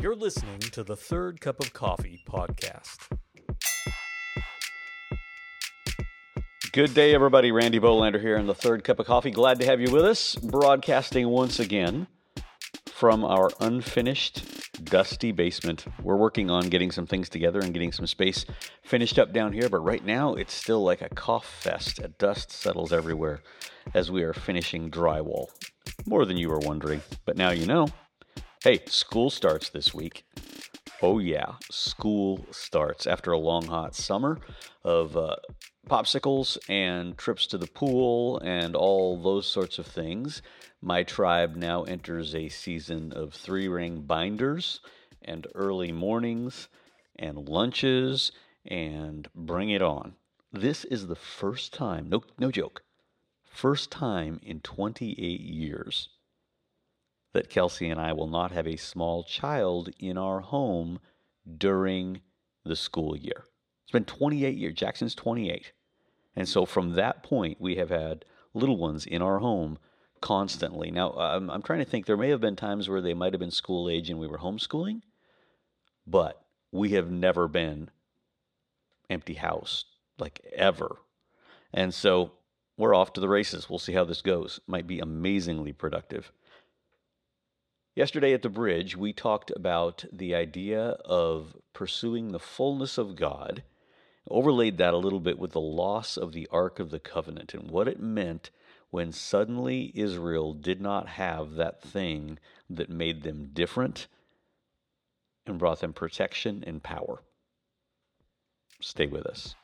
You're listening to the Third Cup of Coffee podcast. Good day, everybody. Randy Bolander here in the Third Cup of Coffee. Glad to have you with us, broadcasting once again from our unfinished, dusty basement. We're working on getting some things together and getting some space finished up down here, but right now it's still like a cough fest. A Dust settles everywhere as we are finishing drywall. More than you were wondering, but now you know. Hey, school starts this week. Oh, yeah, school starts after a long, hot summer of uh, popsicles and trips to the pool and all those sorts of things. My tribe now enters a season of three ring binders and early mornings and lunches and bring it on. This is the first time, no, no joke, first time in 28 years that Kelsey and I will not have a small child in our home during the school year. It's been 28 years. Jackson's 28. And so from that point, we have had little ones in our home constantly. Now, I'm, I'm trying to think, there may have been times where they might have been school age and we were homeschooling, but we have never been empty house, like ever. And so we're off to the races. We'll see how this goes. Might be amazingly productive. Yesterday at the bridge, we talked about the idea of pursuing the fullness of God, overlaid that a little bit with the loss of the Ark of the Covenant and what it meant when suddenly Israel did not have that thing that made them different and brought them protection and power. Stay with us.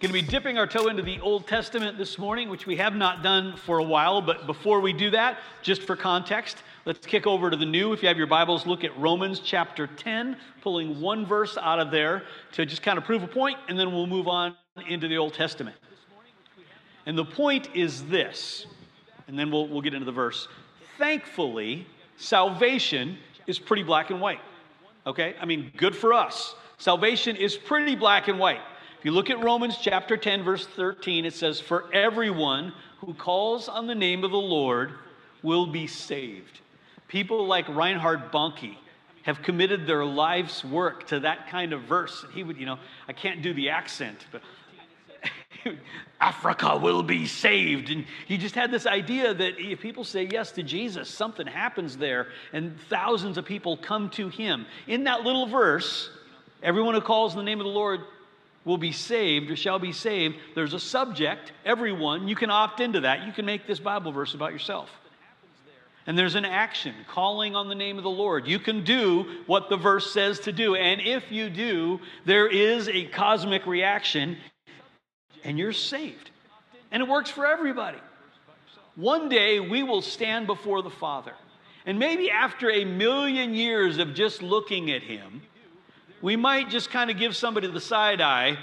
Going to be dipping our toe into the Old Testament this morning, which we have not done for a while. But before we do that, just for context, let's kick over to the new. If you have your Bibles, look at Romans chapter 10, pulling one verse out of there to just kind of prove a point, and then we'll move on into the Old Testament. And the point is this, and then we'll, we'll get into the verse. Thankfully, salvation is pretty black and white. Okay? I mean, good for us. Salvation is pretty black and white. If you look at Romans chapter 10, verse 13, it says, For everyone who calls on the name of the Lord will be saved. People like Reinhard Bonnke have committed their life's work to that kind of verse. He would, you know, I can't do the accent, but Africa will be saved. And he just had this idea that if people say yes to Jesus, something happens there, and thousands of people come to him. In that little verse, everyone who calls on the name of the Lord will be saved or shall be saved. There's a subject, everyone. You can opt into that. You can make this Bible verse about yourself. And there's an action, calling on the name of the Lord. You can do what the verse says to do. And if you do, there is a cosmic reaction and you're saved. And it works for everybody. One day we will stand before the Father. And maybe after a million years of just looking at Him, we might just kind of give somebody the side eye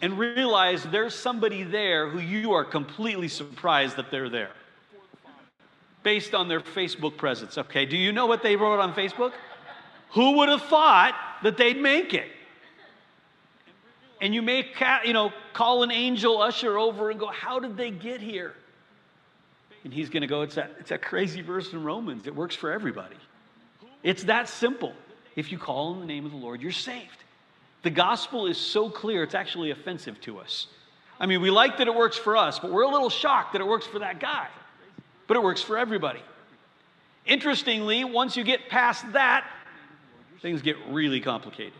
and realize there's somebody there who you are completely surprised that they're there based on their Facebook presence. Okay, do you know what they wrote on Facebook? Who would have thought that they'd make it? And you may, you know, call an angel usher over and go, "How did they get here?" And he's going to go, "It's that, it's that crazy verse in Romans. It works for everybody. It's that simple." If you call on the name of the Lord, you're saved. The gospel is so clear, it's actually offensive to us. I mean, we like that it works for us, but we're a little shocked that it works for that guy. But it works for everybody. Interestingly, once you get past that, things get really complicated.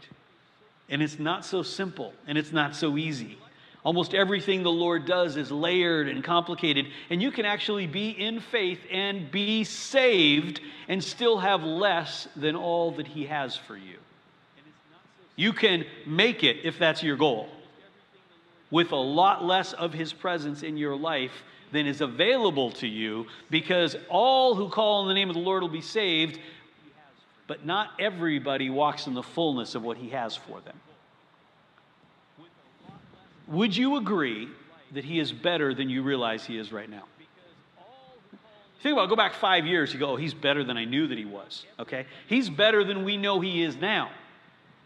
And it's not so simple and it's not so easy. Almost everything the Lord does is layered and complicated, and you can actually be in faith and be saved and still have less than all that He has for you. You can make it if that's your goal with a lot less of His presence in your life than is available to you because all who call on the name of the Lord will be saved, but not everybody walks in the fullness of what He has for them. Would you agree that he is better than you realize he is right now? Think about it, go back five years, you go, oh, he's better than I knew that he was. Okay? He's better than we know he is now.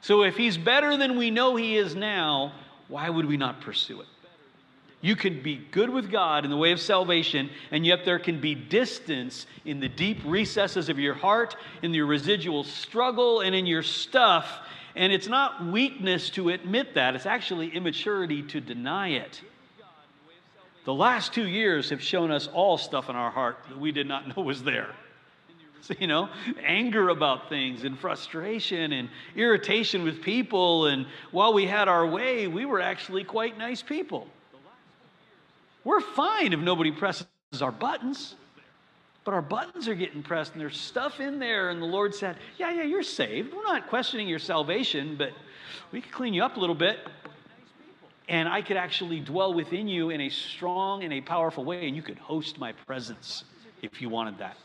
So if he's better than we know he is now, why would we not pursue it? You can be good with God in the way of salvation, and yet there can be distance in the deep recesses of your heart, in your residual struggle, and in your stuff. And it's not weakness to admit that, it's actually immaturity to deny it. The last two years have shown us all stuff in our heart that we did not know was there. So, you know, anger about things and frustration and irritation with people. And while we had our way, we were actually quite nice people. We're fine if nobody presses our buttons, but our buttons are getting pressed and there's stuff in there. And the Lord said, Yeah, yeah, you're saved. We're not questioning your salvation, but we could clean you up a little bit. And I could actually dwell within you in a strong and a powerful way, and you could host my presence if you wanted that.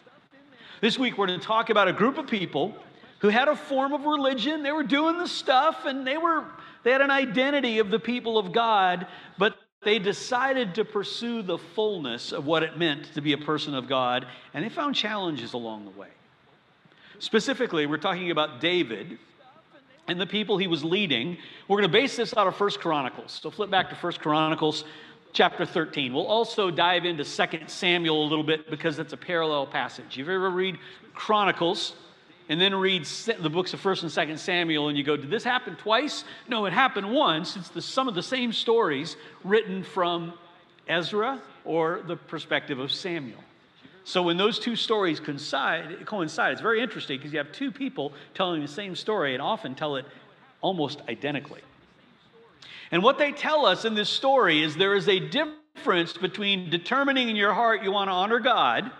This week, we're going to talk about a group of people who had a form of religion. They were doing the stuff, and they were they had an identity of the people of God, but they decided to pursue the fullness of what it meant to be a person of God, and they found challenges along the way. Specifically, we're talking about David and the people he was leading. We're going to base this out of First Chronicles. So flip back to First Chronicles chapter 13. We'll also dive into Second Samuel a little bit because it's a parallel passage. If you ever read Chronicles, and then read the books of First and Second Samuel, and you go, "Did this happen twice?" No, it happened once. It's the, some of the same stories written from Ezra or the perspective of Samuel. So when those two stories coincide, coincide it's very interesting because you have two people telling the same story and often tell it almost identically. And what they tell us in this story is there is a difference between determining in your heart you want to honor God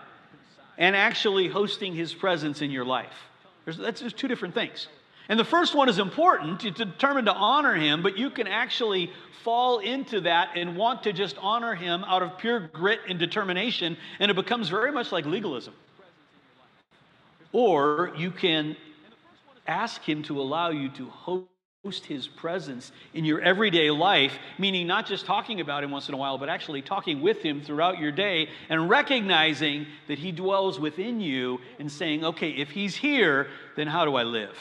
and actually hosting His presence in your life. There's, that's just two different things. And the first one is important. It's determined to honor him, but you can actually fall into that and want to just honor him out of pure grit and determination, and it becomes very much like legalism. Or you can ask him to allow you to host his presence in your everyday life, meaning not just talking about him once in a while, but actually talking with him throughout your day and recognizing that he dwells within you and saying, okay, if he's here, then how do I live?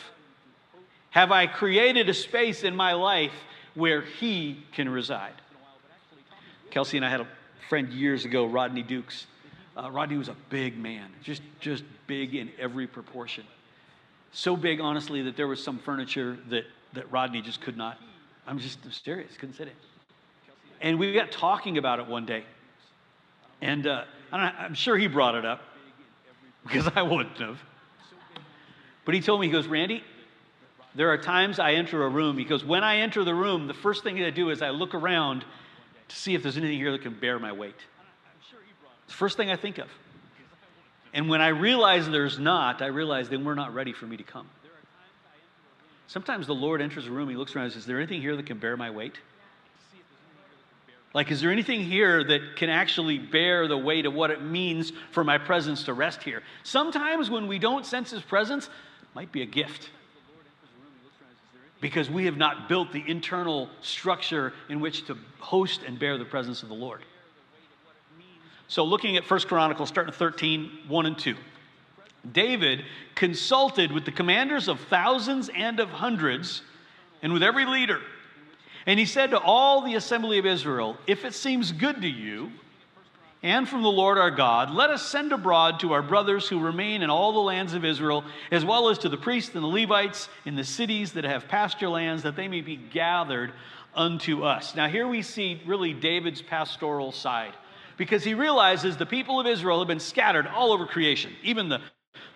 Have I created a space in my life where he can reside? Kelsey and I had a friend years ago, Rodney Dukes. Uh, Rodney was a big man, just, just big in every proportion. So big, honestly, that there was some furniture that that Rodney just could not. I'm just serious, couldn't sit in. And we got talking about it one day. And uh, I'm sure he brought it up because I wouldn't have. But he told me, he goes, Randy, there are times I enter a room. He goes, when I enter the room, the first thing that I do is I look around to see if there's anything here that can bear my weight. It's the first thing I think of. And when I realize there's not, I realize then we're not ready for me to come. Sometimes the Lord enters a room, he looks around and says, Is there anything here that can bear my weight? Like, is there anything here that can actually bear the weight of what it means for my presence to rest here? Sometimes when we don't sense his presence, might be a gift. Because we have not built the internal structure in which to host and bear the presence of the Lord. So, looking at First Chronicles, starting at 13, 1 and 2. David consulted with the commanders of thousands and of hundreds and with every leader. And he said to all the assembly of Israel, If it seems good to you, and from the Lord our God, let us send abroad to our brothers who remain in all the lands of Israel, as well as to the priests and the Levites in the cities that have pasture lands, that they may be gathered unto us. Now, here we see really David's pastoral side, because he realizes the people of Israel have been scattered all over creation. Even the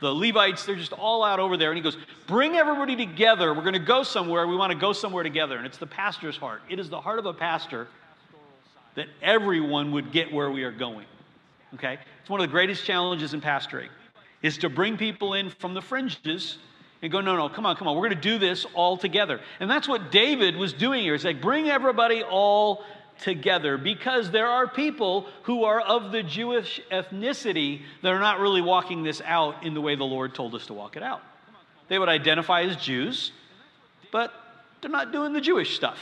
the Levites, they're just all out over there. And he goes, Bring everybody together. We're going to go somewhere. We want to go somewhere together. And it's the pastor's heart. It is the heart of a pastor that everyone would get where we are going. Okay? It's one of the greatest challenges in pastoring is to bring people in from the fringes and go, no, no, come on, come on. We're going to do this all together. And that's what David was doing here. He's like, bring everybody all together because there are people who are of the Jewish ethnicity that are not really walking this out in the way the Lord told us to walk it out. They would identify as Jews, but they're not doing the Jewish stuff.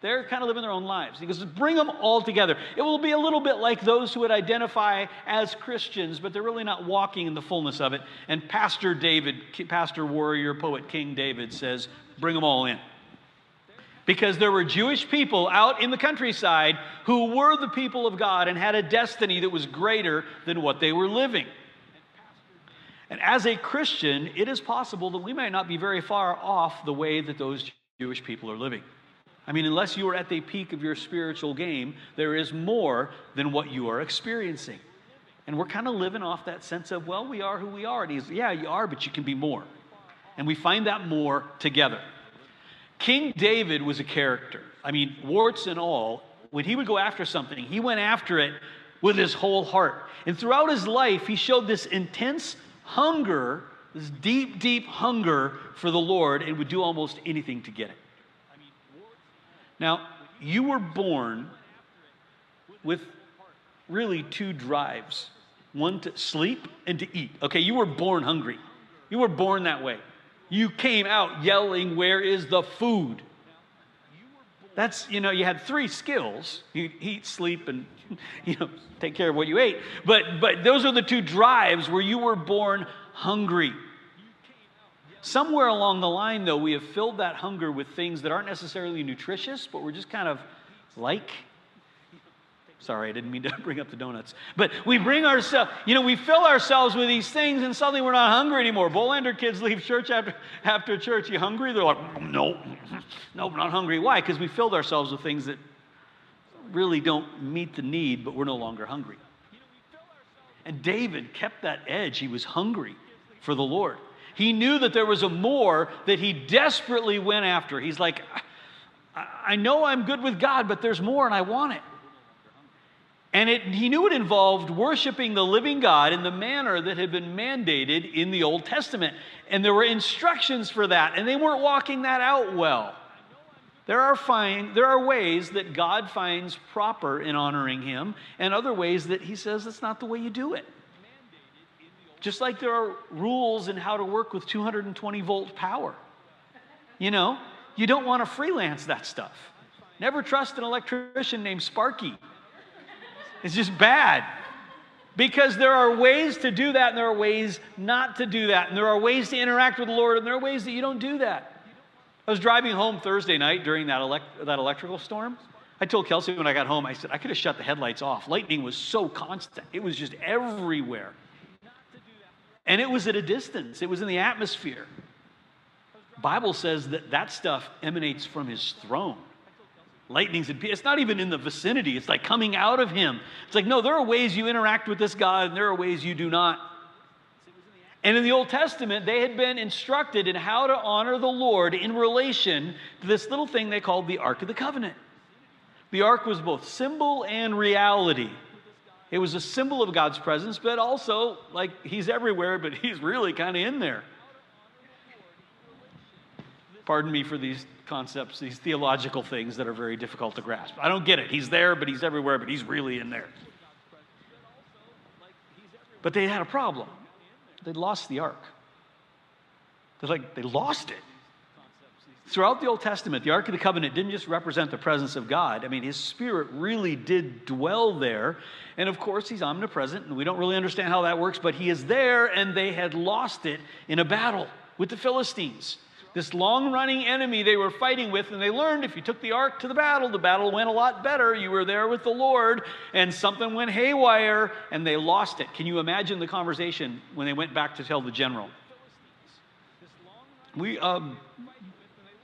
They're kind of living their own lives. He goes, bring them all together. It will be a little bit like those who would identify as Christians, but they're really not walking in the fullness of it. And Pastor David, Pastor Warrior, Poet King David says, bring them all in. Because there were Jewish people out in the countryside who were the people of God and had a destiny that was greater than what they were living. And as a Christian, it is possible that we might not be very far off the way that those Jewish people are living. I mean, unless you are at the peak of your spiritual game, there is more than what you are experiencing. And we're kind of living off that sense of, well, we are who we are. And he's, yeah, you are, but you can be more. And we find that more together. King David was a character. I mean, warts and all. When he would go after something, he went after it with his whole heart. And throughout his life, he showed this intense hunger, this deep, deep hunger for the Lord, and would do almost anything to get it. Now, you were born with really two drives one to sleep and to eat. Okay, you were born hungry. You were born that way. You came out yelling, Where is the food? That's, you know, you had three skills you eat, sleep, and, you know, take care of what you ate. But, but those are the two drives where you were born hungry. Somewhere along the line, though, we have filled that hunger with things that aren't necessarily nutritious, but we're just kind of like. Sorry, I didn't mean to bring up the donuts. But we bring ourselves, you know, we fill ourselves with these things and suddenly we're not hungry anymore. Bolander kids leave church after, after church. You hungry? They're like, no, no, not hungry. Why? Because we filled ourselves with things that really don't meet the need, but we're no longer hungry. And David kept that edge. He was hungry for the Lord. He knew that there was a more that he desperately went after. He's like, I know I'm good with God, but there's more and I want it. And it, he knew it involved worshiping the living God in the manner that had been mandated in the Old Testament. And there were instructions for that, and they weren't walking that out well. There are, fine, there are ways that God finds proper in honoring him, and other ways that he says that's not the way you do it. Just like there are rules in how to work with 220 volt power. You know, you don't want to freelance that stuff. Never trust an electrician named Sparky. It's just bad. Because there are ways to do that, and there are ways not to do that. And there are ways to interact with the Lord, and there are ways that you don't do that. I was driving home Thursday night during that, elect- that electrical storm. I told Kelsey when I got home, I said, I could have shut the headlights off. Lightning was so constant, it was just everywhere. And it was at a distance, it was in the atmosphere. Bible says that that stuff emanates from his throne. Lightnings and it's not even in the vicinity. It's like coming out of him. It's like, no, there are ways you interact with this God, and there are ways you do not. And in the Old Testament, they had been instructed in how to honor the Lord in relation to this little thing they called the Ark of the Covenant. The Ark was both symbol and reality. It was a symbol of God's presence, but also, like, He's everywhere, but He's really kind of in there. Pardon me for these concepts, these theological things that are very difficult to grasp. I don't get it. He's there, but He's everywhere, but He's really in there. But they had a problem. They'd lost the ark. They're like, they lost it. Throughout the Old Testament, the Ark of the Covenant didn't just represent the presence of God. I mean, His Spirit really did dwell there. And of course, He's omnipresent, and we don't really understand how that works, but He is there, and they had lost it in a battle with the Philistines. This long running enemy they were fighting with, and they learned if you took the ark to the battle, the battle went a lot better. You were there with the Lord, and something went haywire, and they lost it. Can you imagine the conversation when they went back to tell the general? We, um,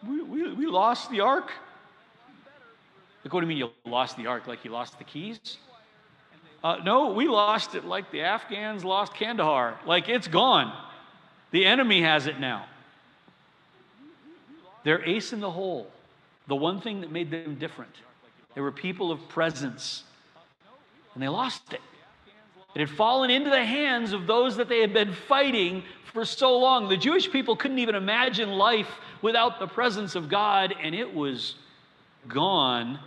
we, we, we lost the ark. Like, what do you mean you lost the ark? Like you lost the keys? Uh, no, we lost it like the Afghans lost Kandahar. Like it's gone. The enemy has it now. Their ace in the hole. The one thing that made them different. They were people of presence. And they lost it. It had fallen into the hands of those that they had been fighting for so long. The Jewish people couldn't even imagine life without the presence of God, and it was gone.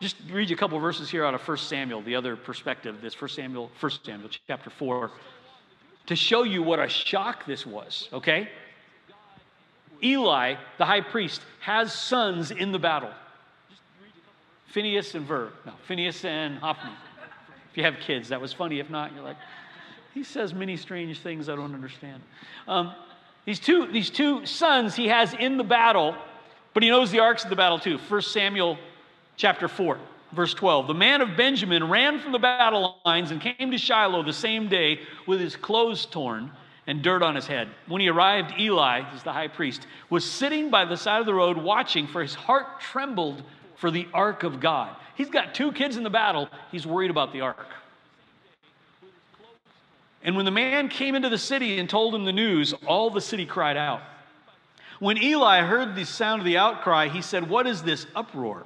Just read you a couple verses here out of 1 Samuel, the other perspective, this 1 Samuel, 1 Samuel chapter 4, to show you what a shock this was, okay? Eli, the high priest, has sons in the battle. Phineas and Ferb. No, Phineas and Hophni. If you have kids, that was funny. If not, you're like, he says many strange things I don't understand. Um, these, two, these two sons he has in the battle, But he knows the ark's of the battle too. 1 Samuel chapter 4, verse 12. The man of Benjamin ran from the battle lines and came to Shiloh the same day with his clothes torn and dirt on his head. When he arrived, Eli, who's the high priest, was sitting by the side of the road watching, for his heart trembled for the ark of God. He's got two kids in the battle, he's worried about the ark. And when the man came into the city and told him the news, all the city cried out. When Eli heard the sound of the outcry, he said, What is this uproar?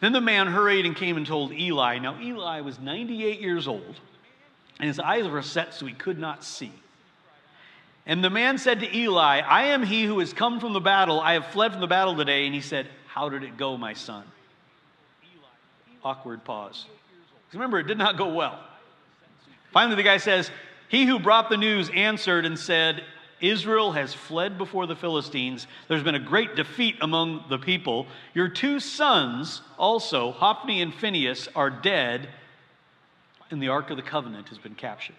Then the man hurried and came and told Eli. Now, Eli was 98 years old, and his eyes were set so he could not see. And the man said to Eli, I am he who has come from the battle. I have fled from the battle today. And he said, How did it go, my son? Awkward pause. Remember, it did not go well. Finally, the guy says, He who brought the news answered and said, Israel has fled before the Philistines. There's been a great defeat among the people. Your two sons, also, Hophni and Phinehas, are dead, and the Ark of the Covenant has been captured.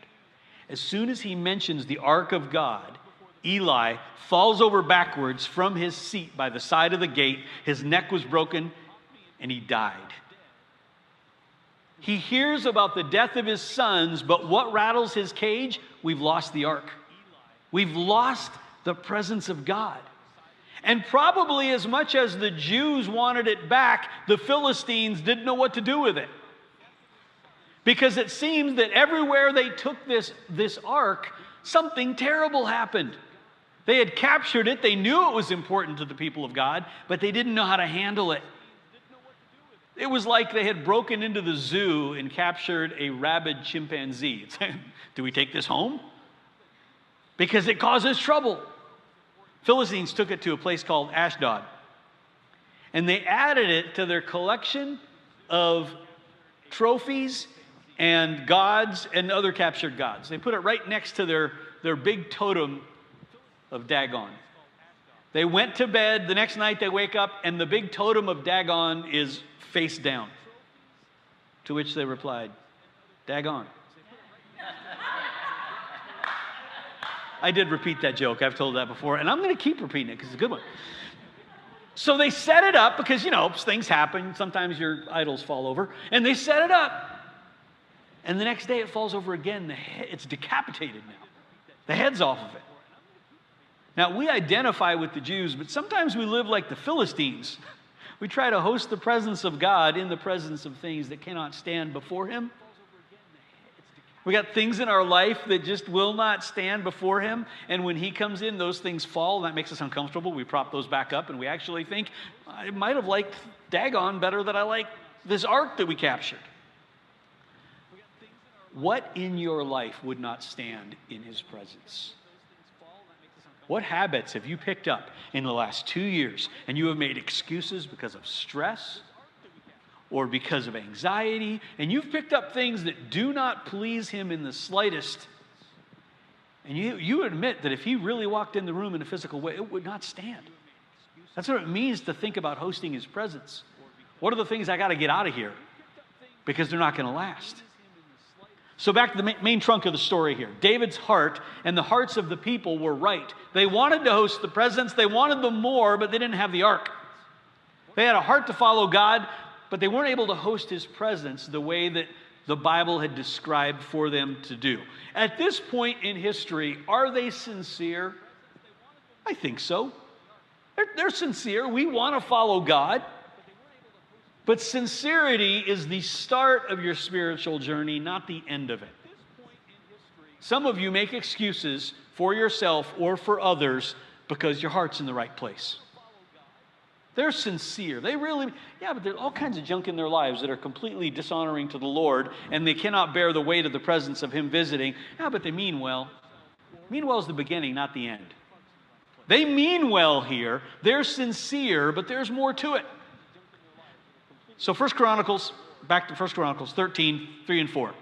As soon as he mentions the Ark of God, Eli falls over backwards from his seat by the side of the gate. His neck was broken, and he died. He hears about the death of his sons, but what rattles his cage? We've lost the ark. We've lost the presence of God. And probably as much as the Jews wanted it back, the Philistines didn't know what to do with it. Because it seems that everywhere they took this, this ark, something terrible happened. They had captured it, they knew it was important to the people of God, but they didn't know how to handle it. It was like they had broken into the zoo and captured a rabid chimpanzee. Do we take this home? Because it causes trouble. Philistines took it to a place called Ashdod. And they added it to their collection of trophies and gods and other captured gods. They put it right next to their, their big totem of Dagon. They went to bed. The next night they wake up, and the big totem of Dagon is face down. To which they replied, Dagon. I did repeat that joke. I've told that before, and I'm going to keep repeating it because it's a good one. So they set it up because, you know, things happen. Sometimes your idols fall over. And they set it up. And the next day it falls over again. it's decapitated now. The head's off of it. Now, we identify with the Jews, but sometimes we live like the Philistines. We try to host the presence of God in the presence of things that cannot stand before Him. We got things in our life that just will not stand before Him. And when He comes in, those things fall, and that makes us uncomfortable. We prop those back up, and we actually think, I might have liked Dagon better than I like this ark that we captured. What in your life would not stand in His presence? What habits have you picked up in the last two years and you have made excuses because of stress or because of anxiety, and you've picked up things that do not please Him in the slightest? And you, you admit that if He really walked in the room in a physical way, it would not stand. That's what it means to think about hosting His presence. What are the things I got to get out of here? Because they're not going to last. So, back to the main trunk of the story here. David's heart and the hearts of the people were right. They wanted to host the presence, they wanted them more, but they didn't have the ark. They had a heart to follow God, but they weren't able to host his presence the way that the Bible had described for them to do. At this point in history, are they sincere? I think so. They're, they're sincere. We want to follow God. But sincerity is the start of your spiritual journey, not the end of it. Some of you make excuses for yourself or for others because your heart's in the right place. They're sincere. They really, yeah, but there's all kinds of junk in their lives that are completely dishonoring to the Lord, and they cannot bear the weight of the presence of Him visiting. Yeah, but they mean well. Mean well is the beginning, not the end. They mean well here. They're sincere, but there's more to it. So, First Chronicles, back to First Chronicles 13, 3 and 4.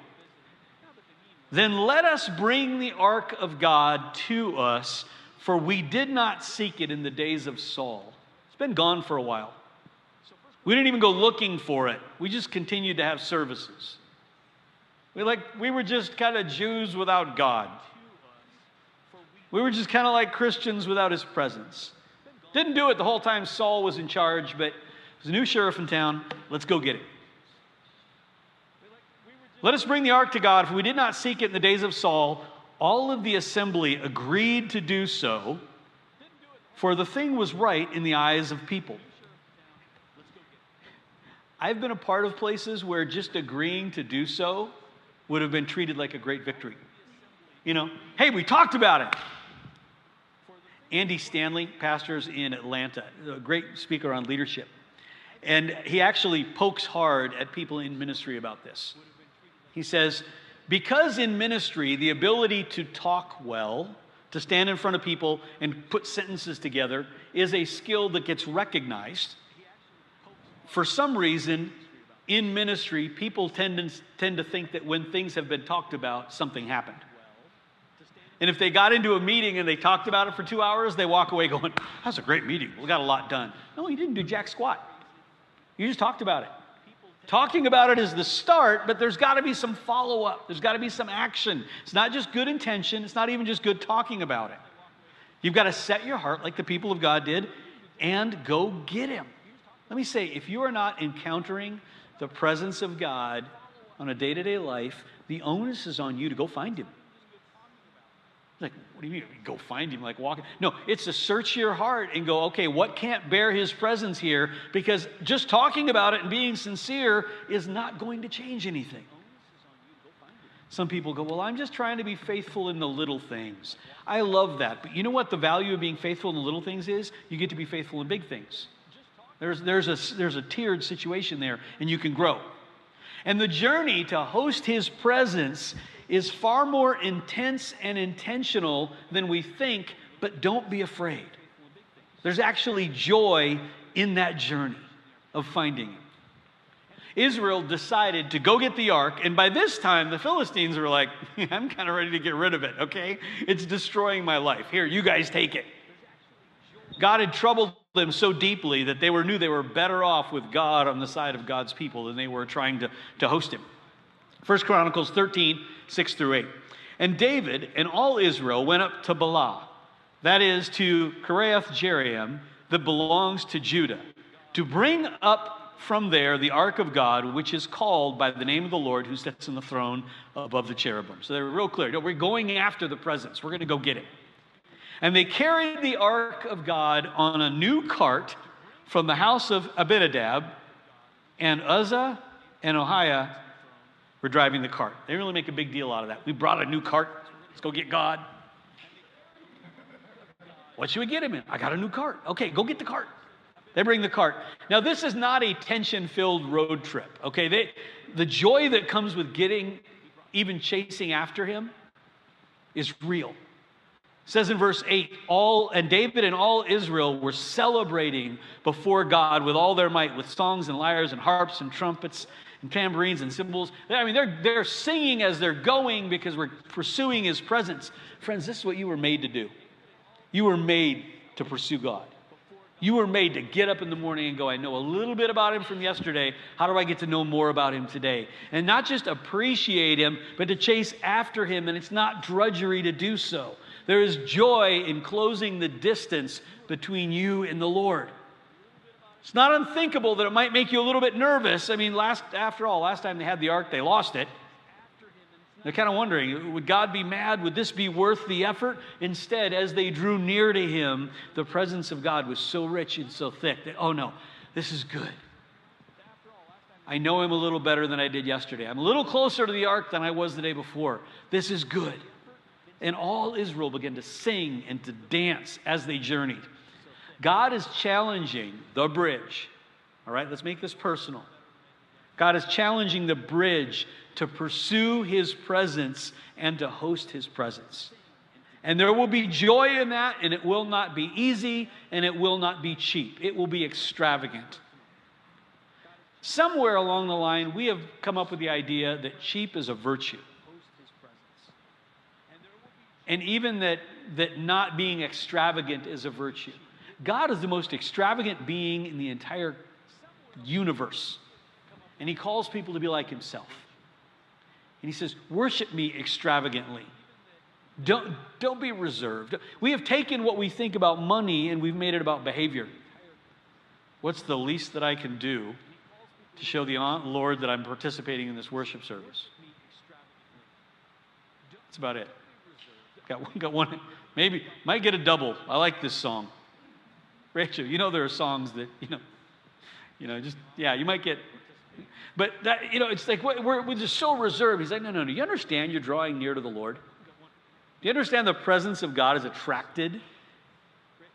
Then let us bring the ark of God to us, for we did not seek it in the days of Saul. It's been gone for a while. We didn't even go looking for it. We just continued to have services. We like we were just kind of Jews without God. We were just kind of like Christians without his presence. Didn't do it the whole time Saul was in charge, but there's a new sheriff in town. Let's go get it. Let us bring the ark to God, for we did not seek it in the days of Saul. All of the assembly agreed to do so, for the thing was right in the eyes of people. I've been a part of places where just agreeing to do so would have been treated like a great victory. You know, hey, we talked about it. Andy Stanley pastors in Atlanta, a great speaker on leadership. And he actually pokes hard at people in ministry about this. He says, because in ministry, the ability to talk well, to stand in front of people and put sentences together, is a skill that gets recognized. For some reason, in ministry, people tend to, tend to think that when things have been talked about, something happened. And if they got into a meeting and they talked about it for two hours, they walk away going, That's a great meeting. We got a lot done. No, you didn't do jack squat. You just talked about it. Talking about it is the start, but there's got to be some follow up. There's got to be some action. It's not just good intention, it's not even just good talking about it. You've got to set your heart like the people of God did and go get Him. Let me say, if you are not encountering the presence of God on a day to day life, the onus is on you to go find Him. Like, what do you mean? Go find him, like walking? No, it's to search your heart and go, okay, what can't bear his presence here? Because just talking about it and being sincere is not going to change anything. Some people go, well, I'm just trying to be faithful in the little things. I love that. But you know what the value of being faithful in the little things is? You get to be faithful in big things. There's, there's, a, there's a tiered situation there, and you can grow. And the journey to host his presence is far more intense and intentional than we think, but don't be afraid. There's actually joy in that journey of finding Him. Israel decided to go get the ark, and by this time, the Philistines were like, I'm kind of ready to get rid of it, okay? It's destroying my life. Here, you guys take it. God had troubled them so deeply that they were, knew they were better off with God on the side of God's people than they were trying to, to host Him. 1 Chronicles 13, 6 through 8. And David and all Israel went up to Baalah, that is to Kiriath Jearim, that belongs to Judah, to bring up from there the ark of God, which is called by the name of the Lord who sits on the throne above the cherubim. So they were real clear. No, we're going after the presence. We're going to go get it. And they carried the ark of God on a new cart from the house of Abinadab, and Uzzah and Ahio were driving the cart. They really make a big deal out of that. We brought a new cart. Let's go get God. What should we get him in? I got a new cart. Okay, go get the cart. They bring the cart. Now, this is not a tension filled road trip, okay? They, the joy that comes with getting, even chasing after him, is real. It says in verse 8, all and David and all Israel were celebrating before God with all their might, with songs and lyres and harps and trumpets and tambourines and cymbals. I mean, they're, they're singing as they're going because we're pursuing His presence. Friends, this is what you were made to do. You were made to pursue God. You were made to get up in the morning and go, I know a little bit about him from yesterday. How do I get to know more about him today? And not just appreciate him, but to chase after him. And it's not drudgery to do so. There is joy in closing the distance between you and the Lord. It's not unthinkable that it might make you a little bit nervous. I mean, last, after all, last time they had the ark, they lost it. They're kind of wondering, would God be mad? Would this be worth the effort? Instead, as they drew near to him, the presence of God was so rich and so thick that, oh no, this is good. I know him a little better than I did yesterday. I'm a little closer to the ark than I was the day before. This is good. And all Israel began to sing and to dance as they journeyed. God is challenging the bridge. All right, let's make this personal. God is challenging the bridge to pursue his presence and to host his presence. And there will be joy in that, and it will not be easy, and it will not be cheap. It will be extravagant. Somewhere along the line, we have come up with the idea that cheap is a virtue. And even that, that not being extravagant is a virtue. God is the most extravagant being in the entire universe. And he calls people to be like himself. And he says, Worship me extravagantly. Don't, don't be reserved. We have taken what we think about money and we've made it about behavior. What's the least that I can do to show the Lord that I'm participating in this worship service? That's about it. Got one, got one. Maybe might get a double. I like this song. Rachel, you know there are songs that you know, you know, just yeah, you might get. But that you know, it's like we're, we're just so reserved. He's like, no, no, no. You understand? You're drawing near to the Lord. Do you understand the presence of God is attracted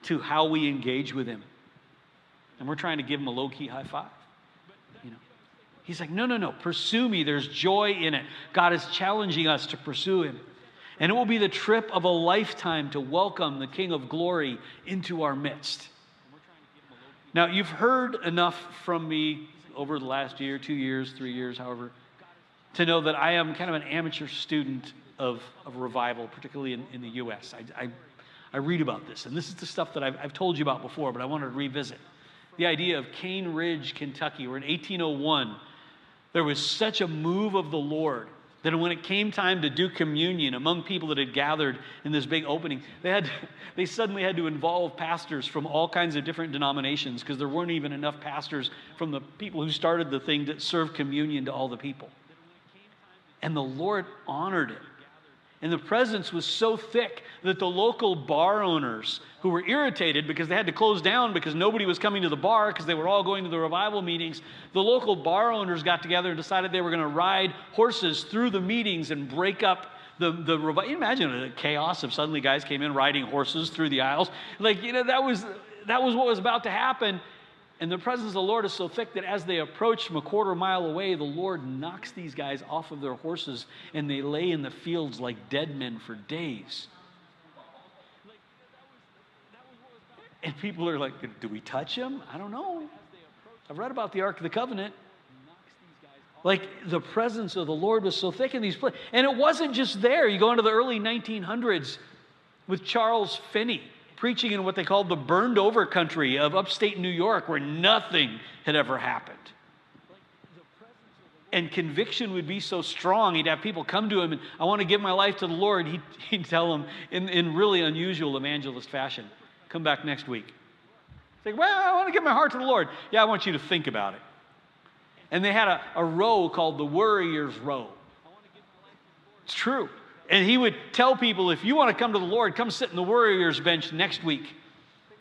to how we engage with Him? And we're trying to give Him a low key high five. You know, He's like, no, no, no, pursue me. There's joy in it. God is challenging us to pursue Him. And it will be the trip of a lifetime to welcome the King of glory into our midst. Now, you've heard enough from me over the last year, two years, three years, however, to know that I am kind of an amateur student of, of revival, particularly in, in the U.S. I, I, I, read about this, and this is the stuff that I've, I've told you about before, but I wanted to revisit. The idea of Cane Ridge, Kentucky, where in 1801 there was such a move of the Lord that when it came time to do communion among people that had gathered in this big opening, they, had, they suddenly had to involve pastors from all kinds of different denominations because there weren't even enough pastors from the people who started the thing to serve communion to all the people. And the Lord honored it. And the presence was so thick that the local bar owners, who were irritated because they had to close down because nobody was coming to the bar because they were all going to the revival meetings, the local bar owners got together and decided they were going to ride horses through the meetings and break up the, the revival. Imagine the chaos if suddenly guys came in riding horses through the aisles. Like, you know, that was, that was what was about to happen. And the presence of the Lord is so thick that as they approach from a quarter mile away, the Lord knocks these guys off of their horses and they lay in the fields like dead men for days. And people are like, do we touch him? I don't know. I've read about the Ark of the Covenant. Like the presence of the Lord was so thick in these places. And it wasn't just there. You go into the early 1900s with Charles Finney preaching in what they called the burned over country of upstate New York where nothing had ever happened. And conviction would be so strong, he'd have people come to him and, I want to give my life to the Lord. He'd, he'd tell them in, in really unusual evangelist fashion, come back next week. Say, well, I want to give my heart to the Lord. Yeah, I want you to think about it. And they had a, a row called the Worrier's Row. It's true. And he would tell people if you want to come to the Lord, come sit in the Worrier's bench next week.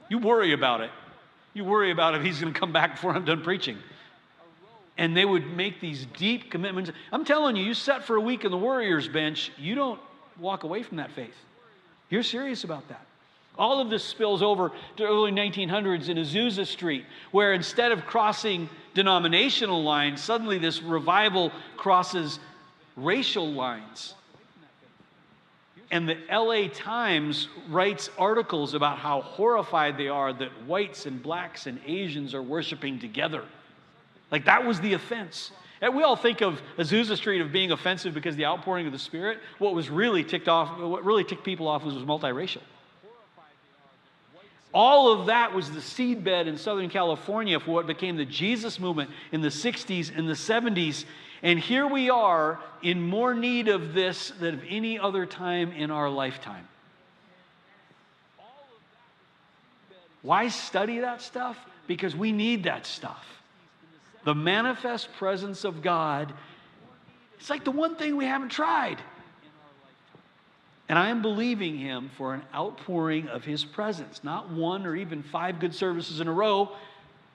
You worry about it. You worry about if he's going to come back before I'm done preaching. And they would make these deep commitments. I'm telling you, you sat for a week in the Worrier's bench, you don't walk away from that faith. You're serious about that. All of this spills over to early 1900s in Azusa Street, where instead of crossing denominational lines, suddenly this revival crosses racial lines. And the LA Times writes articles about how horrified they are that whites and blacks and Asians are worshiping together. Like that was the offense. And we all think of Azusa Street of being offensive because the outpouring of the Spirit. What was really ticked off, what really ticked people off was, was multiracial. All of that was the seedbed in Southern California for what became the Jesus movement in the 60s and the 70s and here we are in more need of this than of any other time in our lifetime. Why study that stuff? Because we need that stuff. The manifest presence of God, it's like the one thing we haven't tried. And I am believing Him for an outpouring of His presence, not one or even five good services in a row,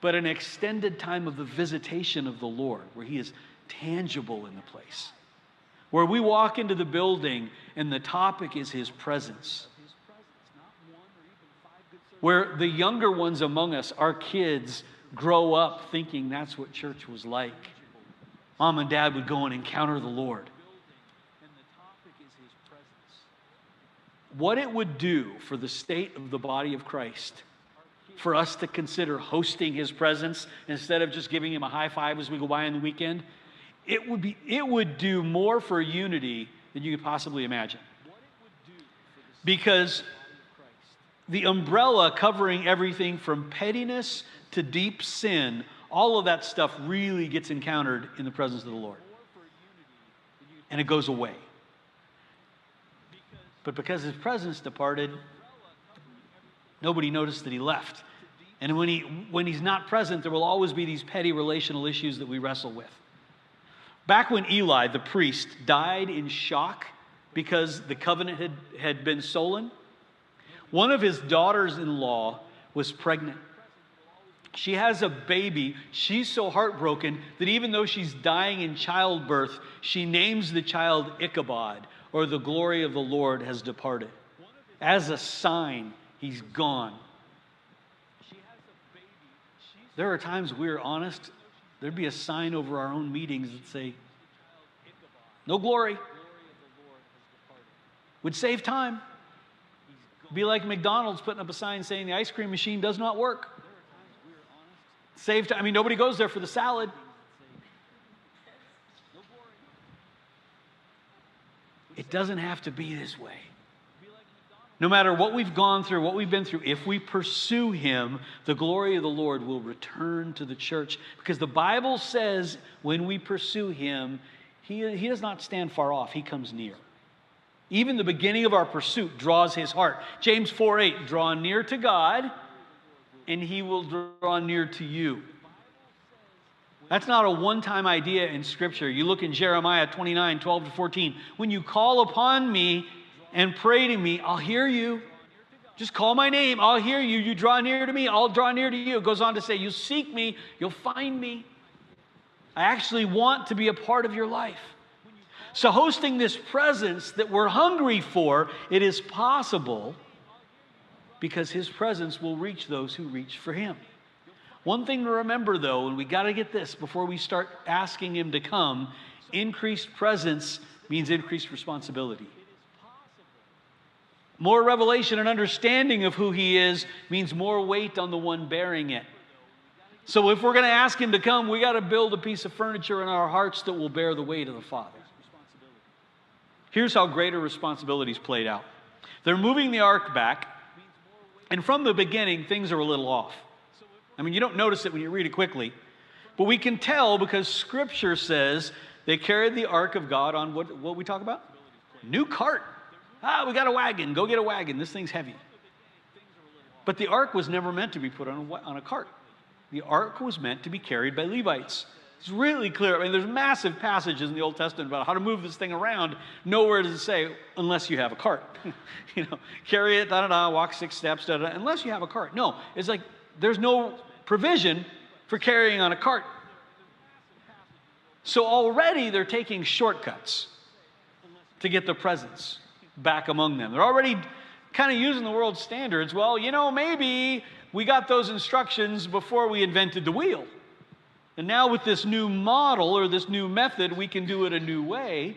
but an extended time of the visitation of the Lord, where He is tangible in the place. Where we walk into the building and the topic is his presence. Where the younger ones among us, our kids, grow up thinking that's what church was like. Mom and dad would go and encounter the Lord. What it would do for the state of the body of Christ for us to consider hosting his presence instead of just giving him a high five as we go by on the weekend it would, be, it would do more for unity than you could possibly imagine. Because the umbrella covering everything from pettiness to deep sin, all of that stuff really gets encountered in the presence of the Lord. And it goes away. But because his presence departed, nobody noticed that he left. And when, he, when he's not present, there will always be these petty relational issues that we wrestle with. Back when Eli, the priest, died in shock because the covenant had, had been stolen, one of his daughters in law was pregnant. She has a baby. She's so heartbroken that even though she's dying in childbirth, she names the child Ichabod, or the glory of the Lord has departed. As a sign, he's gone. There are times we're honest, there'd be a sign over our own meetings that say, No glory. Would save time. Be like McDonald's putting up a sign saying the ice cream machine does not work. Save time. I mean, nobody goes there for the salad. It doesn't have to be this way. No matter what we've gone through, what we've been through, if we pursue Him, the glory of the Lord will return to the church. Because the Bible says when we pursue Him, He, he does not stand far off, He comes near. Even the beginning of our pursuit draws His heart. James 4 8, draw near to God, and He will draw near to you. That's not a one time idea in Scripture. You look in Jeremiah 29 12 to 14. When you call upon me and pray to me, I'll hear you. Just call my name, I'll hear you. You draw near to me, I'll draw near to you. It goes on to say, You seek me, you'll find me. I actually want to be a part of your life. So, hosting this presence that we're hungry for, it is possible because his presence will reach those who reach for him. One thing to remember though, and we got to get this before we start asking him to come increased presence means increased responsibility. More revelation and understanding of who he is means more weight on the one bearing it. So if we're going to ask him to come, we got to build a piece of furniture in our hearts that will bear the weight of the Father. Here's how greater responsibilities played out. They're moving the ark back, and from the beginning, things are a little off. I mean, you don't notice it when you read it quickly, but we can tell because Scripture says they carried the ark of God on what, what we talk about? New cart. Ah, we got a wagon. Go get a wagon. This thing's heavy. But the ark was never meant to be put on a, on a cart. The ark was meant to be carried by Levites. It's really clear. I mean, there's massive passages in the Old Testament about how to move this thing around. Nowhere does it say, unless you have a cart. you know, carry it, da da da, walk six steps, da da, unless you have a cart. No, it's like there's no provision for carrying on a cart. So already they're taking shortcuts to get the presence back among them. They're already kind of using the world's standards. Well, you know, maybe we got those instructions before we invented the wheel. And now, with this new model or this new method, we can do it a new way.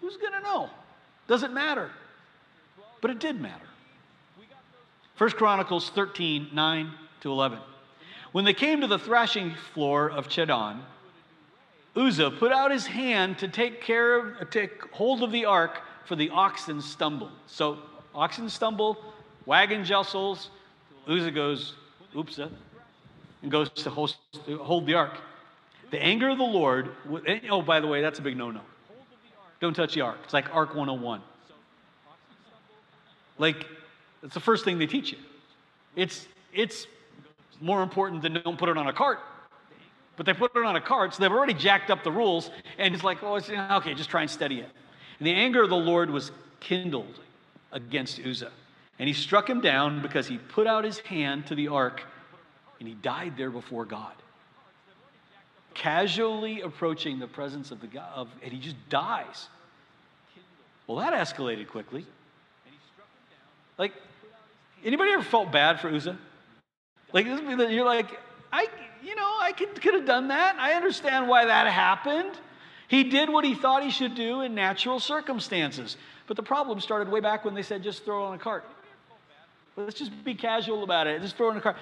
Who's going to know? Doesn't matter. But it did matter. 1 Chronicles 13 9 to 11. When they came to the thrashing floor of Chidon, Uzzah put out his hand to take care of, take hold of the ark, for the oxen stumbled. So oxen stumble, wagon jostles. Uzzah goes, oops, uh, and goes to host, hold the ark. The anger of the Lord, oh, by the way, that's a big no no. Don't touch the ark. It's like Ark 101. Like, that's the first thing they teach you. It's, it's more important than don't put it on a cart. But they put it on a cart, so they've already jacked up the rules, and it's like, oh, okay, just try and steady it. And the anger of the Lord was kindled against Uzzah. And he struck him down because he put out his hand to the ark and he died there before God. Casually approaching the presence of the God, of, and he just dies. Well, that escalated quickly. Like, anybody ever felt bad for Uzzah? Like, you're like, I, I could, could have done that. I understand why that happened. He did what he thought he should do in natural circumstances. But the problem started way back when they said, just throw it on a cart. Let's just be casual about it. Just throw it in a cart.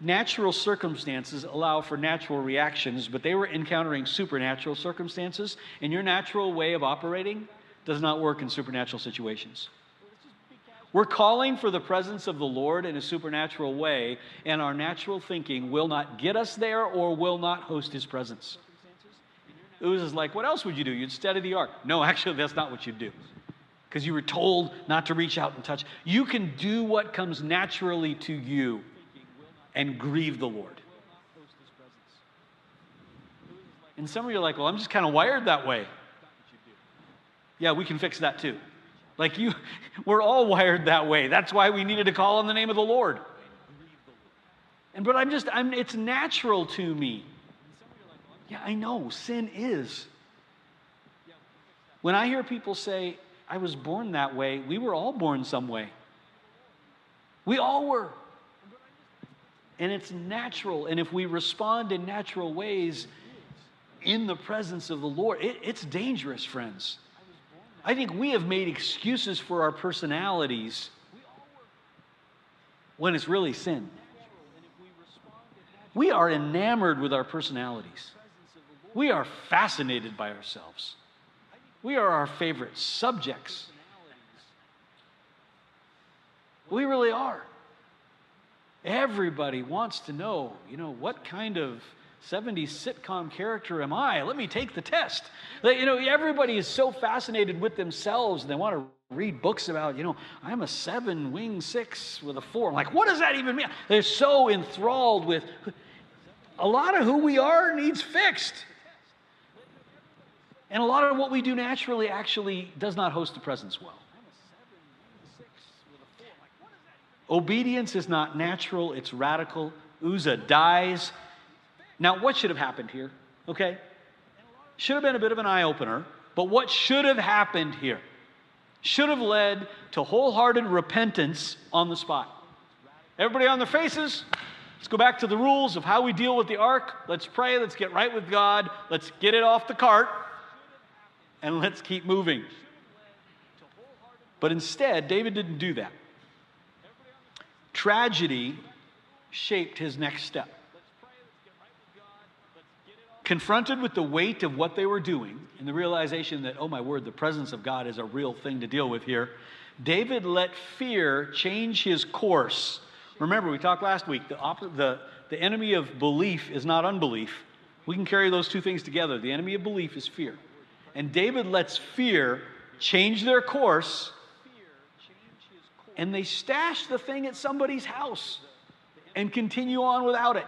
Natural circumstances allow for natural reactions, but they were encountering supernatural circumstances, and your natural way of operating does not work in supernatural situations. We're calling for the presence of the Lord in a supernatural way, and our natural thinking will not get us there or will not host his presence. Uzzah's like, what else would you do? You'd study the ark. No, actually, that's not what you'd do. Because you were told not to reach out and touch. You can do what comes naturally to you and grieve the Lord. And some of you are like, well, I'm just kind of wired that way. Yeah, we can fix that too. Like you, we're all wired that way. That's why we needed to call on the name of the Lord. And but I'm just, I'm, it's natural to me. Yeah, I know, sin is. When I hear people say, I was born that way, we were all born some way. We all were. And it's natural. And if we respond in natural ways in the presence of the Lord, it, it's dangerous, friends. I think we have made excuses for our personalities when it's really sin. We are enamored with our personalities. We are fascinated by ourselves. We are our favorite subjects. We really are. Everybody wants to know, you know, what kind of 70s sitcom character am I? Let me take the test. You know, everybody is so fascinated with themselves and they want to read books about, you know, I'm a seven, wing six with a four. I'm like, what does that even mean? They're so enthralled with a lot of who we are needs fixed. And a lot of what we do naturally actually does not host the presence well. Obedience is not natural, it's radical. Uzzah dies. Now, what should have happened here? Okay? Should have been a bit of an eye opener, but what should have happened here? Should have led to wholehearted repentance on the spot. Everybody on their faces, let's go back to the rules of how we deal with the ark. Let's pray, let's get right with God, let's get it off the cart, and let's keep moving. But instead, David didn't do that. Tragedy shaped his next step. Confronted with the weight of what they were doing and the realization that, oh my word, the presence of God is a real thing to deal with here, David let fear change his course. Remember, we talked last week, the, op- the, the enemy of belief is not unbelief. We can carry those two things together. The enemy of belief is fear. And David lets fear change their course, and they stash the thing at somebody's house and continue on without it.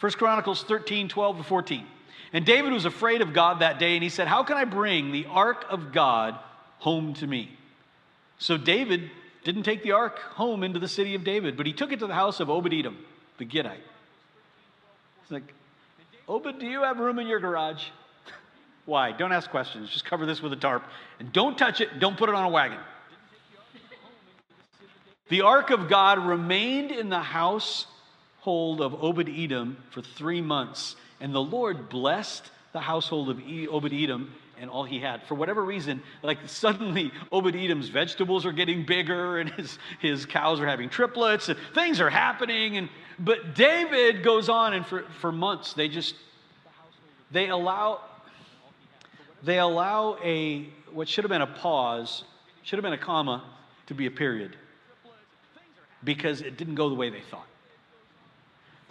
1 Chronicles 13, 12 to 14. And David was afraid of God that day, and he said, How can I bring the ark of God home to me? So David didn't take the ark home into the city of David, but he took it to the house of Obed Edom, the Gittite. It's like, Obed, do you have room in your garage? Why? Don't ask questions. Just cover this with a tarp. And don't touch it. Don't put it on a wagon. The ark of God remained in the household of Obed Edom for three months. And the Lord blessed the household of Obed Edom and all he had. For whatever reason, like suddenly Obed Edom's vegetables are getting bigger and his, his cows are having triplets and things are happening. And, but David goes on and for, for months they just, they allow, they allow a, what should have been a pause, should have been a comma to be a period because it didn't go the way they thought.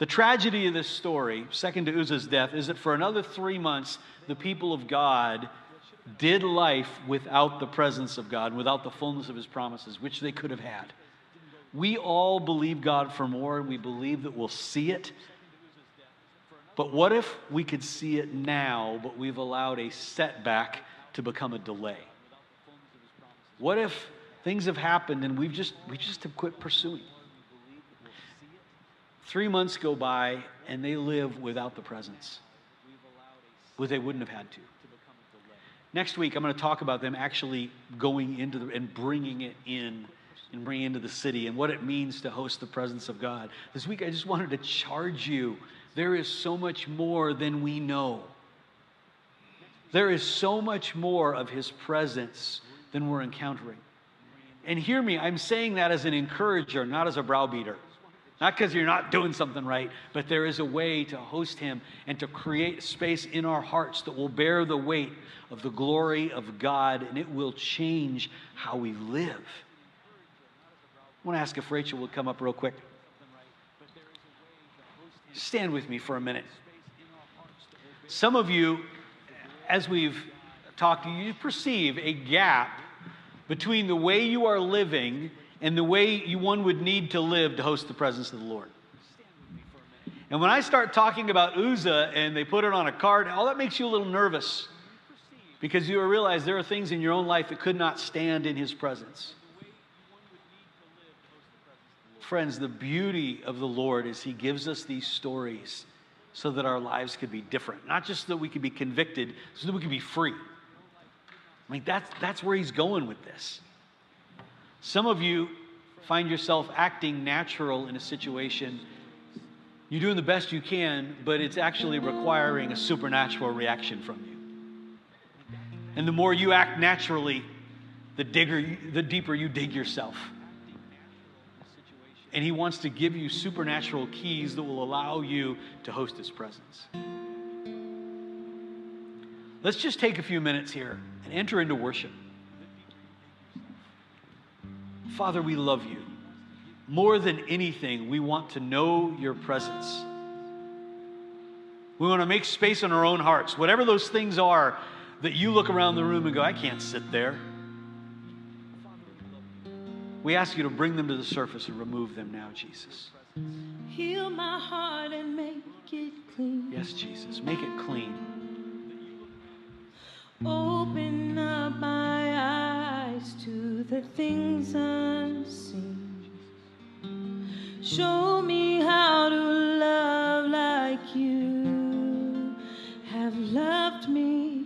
The tragedy of this story, second to Uzzah's death, is that for another three months, the people of God did life without the presence of God, without the fullness of his promises, which they could have had. We all believe God for more, and we believe that we'll see it. But what if we could see it now, but we've allowed a setback to become a delay? What if things have happened and we've just we just have quit pursuing? Three months go by and they live without the presence, where they wouldn't have had to. Next week, I'm going to talk about them actually going into the, and bringing it in and bringing into the city and what it means to host the presence of God. This week, I just wanted to charge you. There is so much more than we know. There is so much more of His presence than we're encountering. And hear me, I'm saying that as an encourager, not as a browbeater. Not because you're not doing something right, but there is a way to host Him and to create space in our hearts that will bear the weight of the glory of God and it will change how we live. I want to ask if Rachel will come up real quick. Stand with me for a minute. Some of you, as we've talked, you perceive a gap between the way you are living and the way you, one would need to live to host the presence of the Lord. And when I start talking about Uzzah and they put it on a card, all that makes you a little nervous because you realize there are things in your own life that could not stand in his presence. Friends, the beauty of the Lord is he gives us these stories so that our lives could be different. Not just so that we could be convicted, so that we could be free. I mean, that's, that's where he's going with this. Some of you find yourself acting natural in a situation. You're doing the best you can, but it's actually requiring a supernatural reaction from you. And the more you act naturally, the, digger, the deeper you dig yourself. And He wants to give you supernatural keys that will allow you to host His presence. Let's just take a few minutes here and enter into worship. Father, we love you. More than anything, we want to know your presence. We want to make space in our own hearts, whatever those things are that you look around the room and go, I can't sit there. We ask you to bring them to the surface and remove them now, Jesus. Heal my heart and make it clean. Yes, Jesus, make it clean. Open up my to the things unseen. Show me how to love like you have loved me.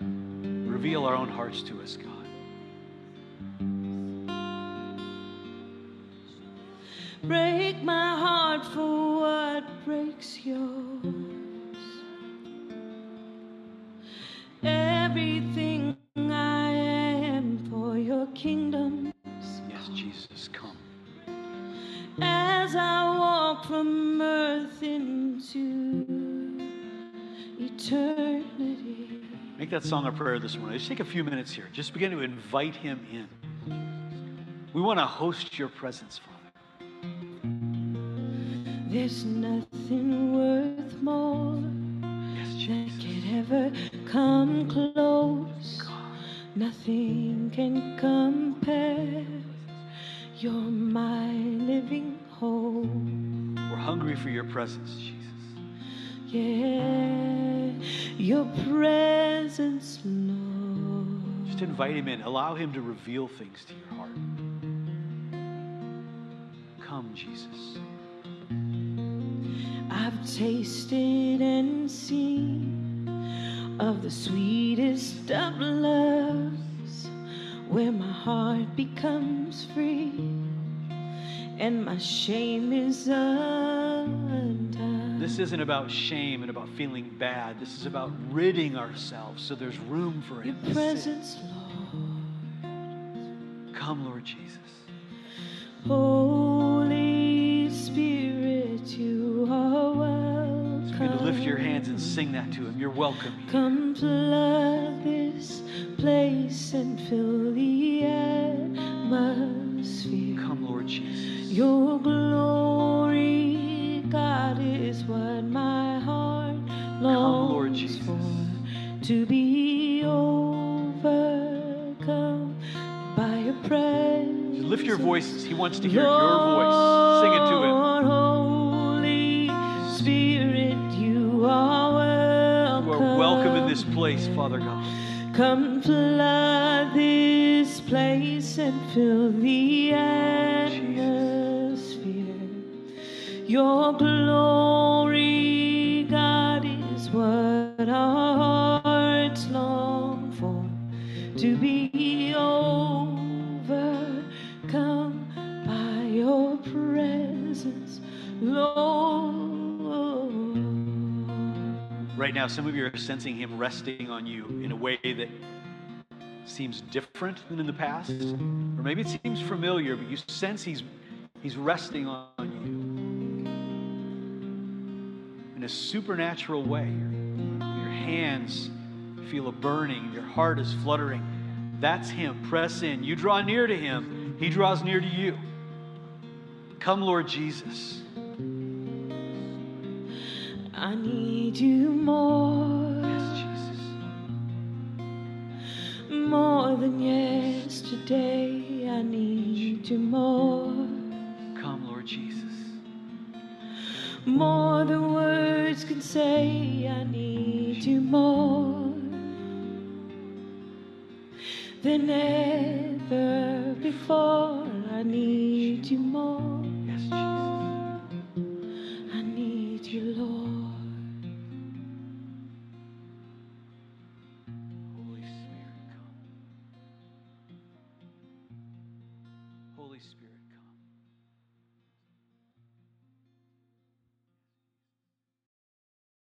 Reveal our own hearts to us, God. Break my heart for what breaks yours. Eternity. Make that song a prayer this morning. Just take a few minutes here. Just begin to invite him in. We want to host your presence, Father. There's nothing worth more Yes, that Jesus. could ever come close. Nothing can compare. You're my living hope. We're hungry for your presence, Jesus. Yeah, your presence, Lord. Just invite him in. Allow him to reveal things to your heart. Come, Jesus. I've tasted and seen of the sweetest of loves, where my heart becomes free and my shame is undone. This isn't about shame and about feeling bad. This is about ridding ourselves so there's room for Your him. to sit. presence, Lord. Come, Lord Jesus. Holy Spirit, you are welcome. Begin to lift your hands and sing that to him. You're welcome here. Come flood this place and fill the atmosphere. Come, Lord Jesus. Your glory, To be overcome by your presence. Just lift your voices. He wants to hear your voice. Sing it to him. Lord, Holy Spirit, you are welcome. You are welcome in this place, Father God. Come flood this place and fill the atmosphere. Your glory, Right now, some of you are sensing Him resting on you in a way that seems different than in the past. Or maybe it seems familiar, but you sense He's, he's resting on you in a supernatural way. Your hands feel a burning, your heart is fluttering. That's Him. Press in. You draw near to Him, He draws near to you. Come, Lord Jesus. I need you more. Yes, Jesus. More than yesterday, I need you more. Come, Lord Jesus. More than words can say, I need you more than ever before. I need you more.